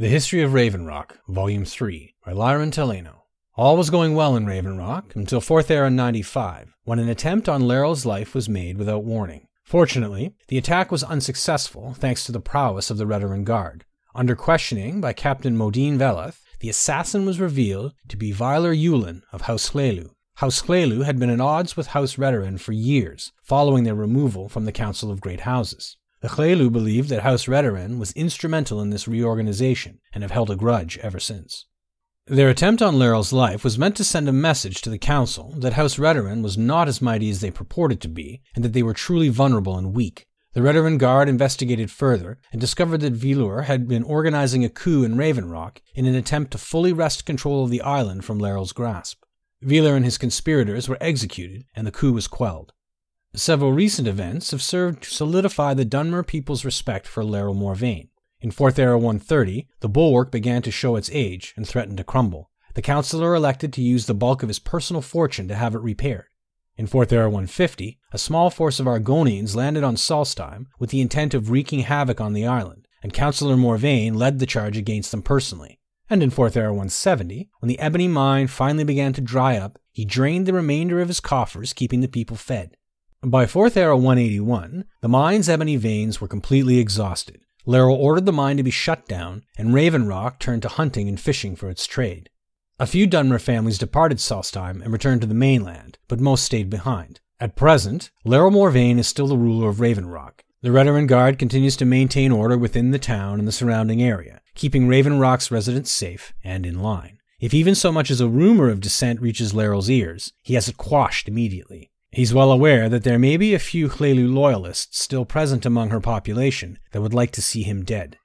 The History of Raven Rock, Volume 3, by Lyrin Telleno. All was going well in Raven Rock until 4th Era 95, when an attempt on Lleril's life was made without warning. Fortunately, the attack was unsuccessful thanks to the prowess of the Redoran Guard. Under questioning by Captain Modine Veleth, the assassin was revealed to be Vilur Ulen of House Hlaalu. House Hlaalu had been at odds with House Redoran for years, following their removal from the Council of Great Houses. The Hlaalu believed that House Redoran was instrumental in this reorganization and have held a grudge ever since. Their attempt on Lleril's life was meant to send a message to the Council that House Redoran was not as mighty as they purported to be, and that they were truly vulnerable and weak. The Redoran Guard investigated further and discovered that Vilur had been organizing a coup in Raven Rock in an attempt to fully wrest control of the island from Lleril's grasp. Vilur and his conspirators were executed, and the coup was quelled. Several recent events have served to solidify the Dunmer people's respect for Lleril Morvayn. In 4th Era 130, the bulwark began to show its age and threatened to crumble. The councillor elected to use the bulk of his personal fortune to have it repaired. In 4th Era 150, a small force of Argonians landed on Solstheim with the intent of wreaking havoc on the island, and Councillor Morvayn led the charge against them personally. And in 4th Era 170, when the ebony mine finally began to dry up, he drained the remainder of his coffers, keeping the people fed. By 4th Era 181, the mine's ebony veins were completely exhausted. Lleril ordered the mine to be shut down, and Raven Rock turned to hunting and fishing for its trade. A few Dunmer families departed Solstheim and returned to the mainland, but most stayed behind. At present, Lleril Morvayn is still the ruler of Raven Rock. The Redoran Guard continues to maintain order within the town and the surrounding area, keeping Raven Rock's residents safe and in line. If even so much as a rumor of dissent reaches Lleril's ears, he has it quashed immediately. He's well aware that there may be a few Hlaalu loyalists still present among her population that would like to see him dead.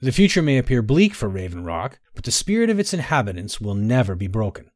The future may appear bleak for Raven Rock, but the spirit of its inhabitants will never be broken.